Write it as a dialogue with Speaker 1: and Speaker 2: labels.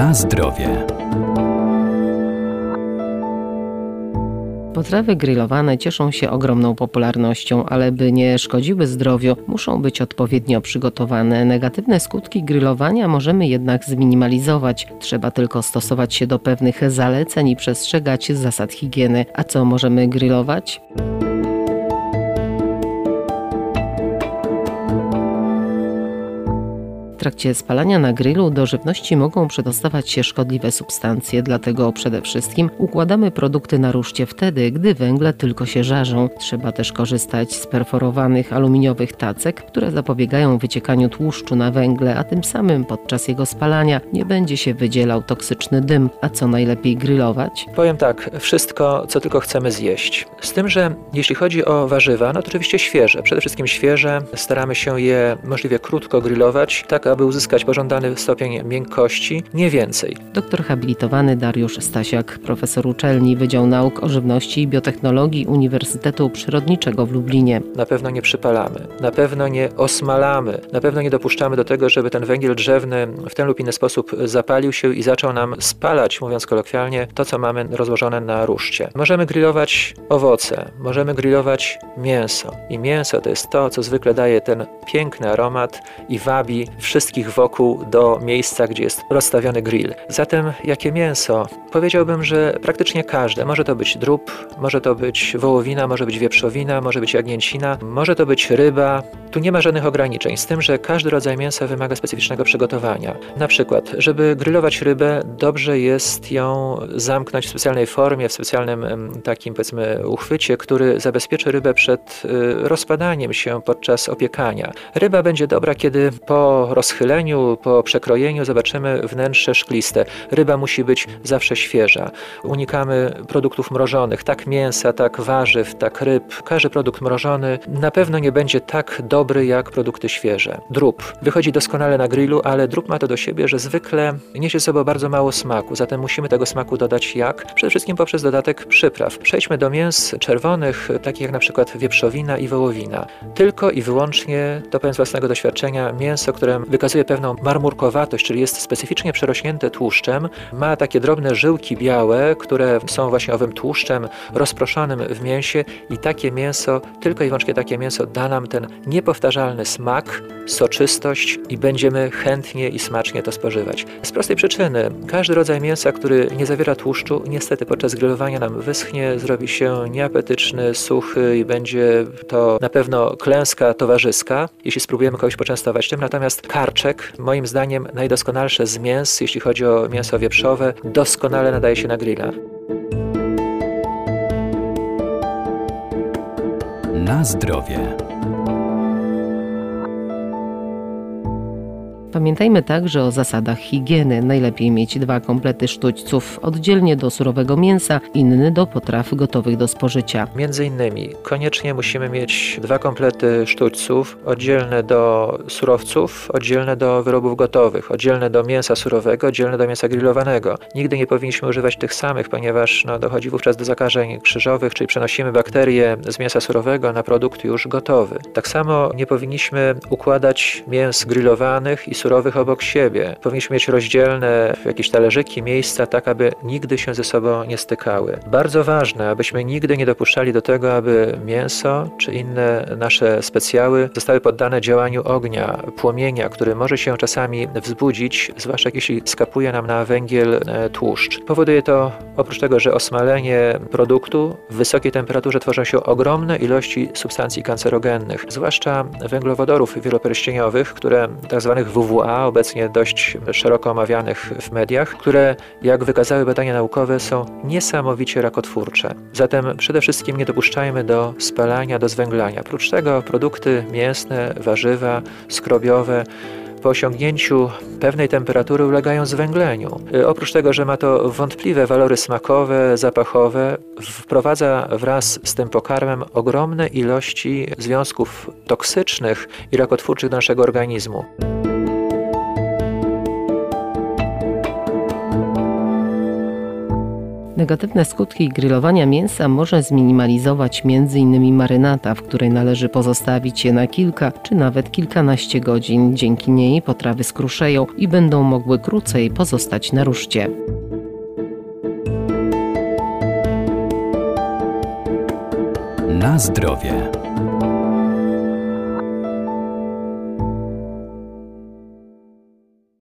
Speaker 1: Na zdrowie. Potrawy grillowane cieszą się ogromną popularnością, ale by nie szkodziły zdrowiu, muszą być odpowiednio przygotowane. Negatywne skutki grillowania możemy jednak zminimalizować. Trzeba tylko stosować się do pewnych zaleceń i przestrzegać zasad higieny. A co możemy grillować? Trakcie spalania na grillu do żywności mogą przedostawać się szkodliwe substancje, dlatego przede wszystkim układamy produkty na ruszcie wtedy, gdy węgle tylko się żarzą. Trzeba też korzystać z perforowanych aluminiowych tacek, które zapobiegają wyciekaniu tłuszczu na węgle, a tym samym podczas jego spalania nie będzie się wydzielał toksyczny dym. A co najlepiej grillować?
Speaker 2: Powiem tak, wszystko, co tylko chcemy zjeść. Z tym, że jeśli chodzi o warzywa, no to oczywiście świeże, przede wszystkim świeże. Staramy się je możliwie krótko grillować, tak aby uzyskać pożądany stopień miękkości, nie więcej.
Speaker 1: Doktor habilitowany Dariusz Stasiak, profesor uczelni Wydział Nauk o Żywności i Biotechnologii Uniwersytetu Przyrodniczego w Lublinie.
Speaker 2: Na pewno nie przypalamy, na pewno nie osmalamy, na pewno nie dopuszczamy do tego, żeby ten węgiel drzewny w ten lub inny sposób zapalił się i zaczął nam spalać, mówiąc kolokwialnie, to co mamy rozłożone na ruszcie. Możemy grillować owoce, możemy grillować mięso i mięso to jest to, co zwykle daje ten piękny aromat i wabi wszystkich wszystkich wokół do miejsca, gdzie jest rozstawiony grill. Zatem jakie mięso? Powiedziałbym, że praktycznie każde. Może to być drób, może to być wołowina, może być wieprzowina, może być jagnięcina, może to być ryba. Tu nie ma żadnych ograniczeń, z tym, że każdy rodzaj mięsa wymaga specyficznego przygotowania. Na przykład, żeby grillować rybę, dobrze jest ją zamknąć w specjalnej formie, w specjalnym takim powiedzmy uchwycie, który zabezpieczy rybę przed y, rozpadaniem się podczas opiekania. Ryba będzie dobra, kiedy po rozchyleniu schyleniu, po przekrojeniu zobaczymy wnętrze szkliste. Ryba musi być zawsze świeża. Unikamy produktów mrożonych, tak mięsa, tak warzyw, tak ryb. Każdy produkt mrożony na pewno nie będzie tak dobry jak produkty świeże. Drób wychodzi doskonale na grillu, ale drób ma to do siebie, że zwykle niesie ze sobą bardzo mało smaku, zatem musimy tego smaku dodać jak? Przede wszystkim poprzez dodatek przypraw. Przejdźmy do mięs czerwonych, takich jak na przykład wieprzowina i wołowina. Tylko i wyłącznie, to powiem z własnego doświadczenia, mięso, które wykazuje pewną marmurkowatość, czyli jest specyficznie przerośnięte tłuszczem, ma takie drobne żyłki białe, które są właśnie owym tłuszczem rozproszonym w mięsie i takie mięso, tylko i wyłącznie takie mięso da nam ten niepowtarzalny smak, soczystość i będziemy chętnie i smacznie to spożywać. Z prostej przyczyny, każdy rodzaj mięsa, który nie zawiera tłuszczu, niestety podczas grillowania nam wyschnie, zrobi się nieapetyczny, suchy i będzie to na pewno klęska towarzyska, jeśli spróbujemy kogoś poczęstować tym, natomiast moim zdaniem najdoskonalsze z mięs, jeśli chodzi o mięso wieprzowe, doskonale nadaje się na grilla.
Speaker 1: Na zdrowie. Pamiętajmy także o zasadach higieny. Najlepiej mieć dwa komplety sztućców oddzielnie do surowego mięsa, inny do potraw gotowych do spożycia.
Speaker 2: Między innymi koniecznie musimy mieć dwa komplety sztućców oddzielne do surowców, oddzielne do wyrobów gotowych, oddzielne do mięsa surowego, oddzielne do mięsa grillowanego. Nigdy nie powinniśmy używać tych samych, ponieważ no, dochodzi wówczas do zakażeń krzyżowych, czyli przenosimy bakterie z mięsa surowego na produkt już gotowy. Tak samo nie powinniśmy układać mięs grillowanych i surowych obok siebie. Powinniśmy mieć rozdzielne jakieś talerzyki, miejsca, tak aby nigdy się ze sobą nie stykały. Bardzo ważne, abyśmy nigdy nie dopuszczali do tego, aby mięso czy inne nasze specjały zostały poddane działaniu ognia, płomienia, który może się czasami wzbudzić, zwłaszcza jeśli skapuje nam na węgiel e, tłuszcz. Powoduje to oprócz tego, że osmalenie produktu w wysokiej temperaturze tworzą się ogromne ilości substancji kancerogennych, zwłaszcza węglowodorów wieloperścieniowych, które tzw. Tak WW WWA, obecnie dość szeroko omawianych w mediach, które, jak wykazały badania naukowe, są niesamowicie rakotwórcze. Zatem przede wszystkim nie dopuszczajmy do spalania, do zwęglania. Oprócz tego produkty mięsne, warzywa, skrobiowe, po osiągnięciu pewnej temperatury ulegają zwęgleniu. Oprócz tego, że ma to wątpliwe walory smakowe, zapachowe, wprowadza wraz z tym pokarmem ogromne ilości związków toksycznych i rakotwórczych do naszego organizmu.
Speaker 1: Negatywne skutki grillowania mięsa może zminimalizować m.in. marynata, w której należy pozostawić je na kilka czy nawet kilkanaście godzin. Dzięki niej potrawy skruszeją i będą mogły krócej pozostać na ruszcie.
Speaker 3: Na zdrowie.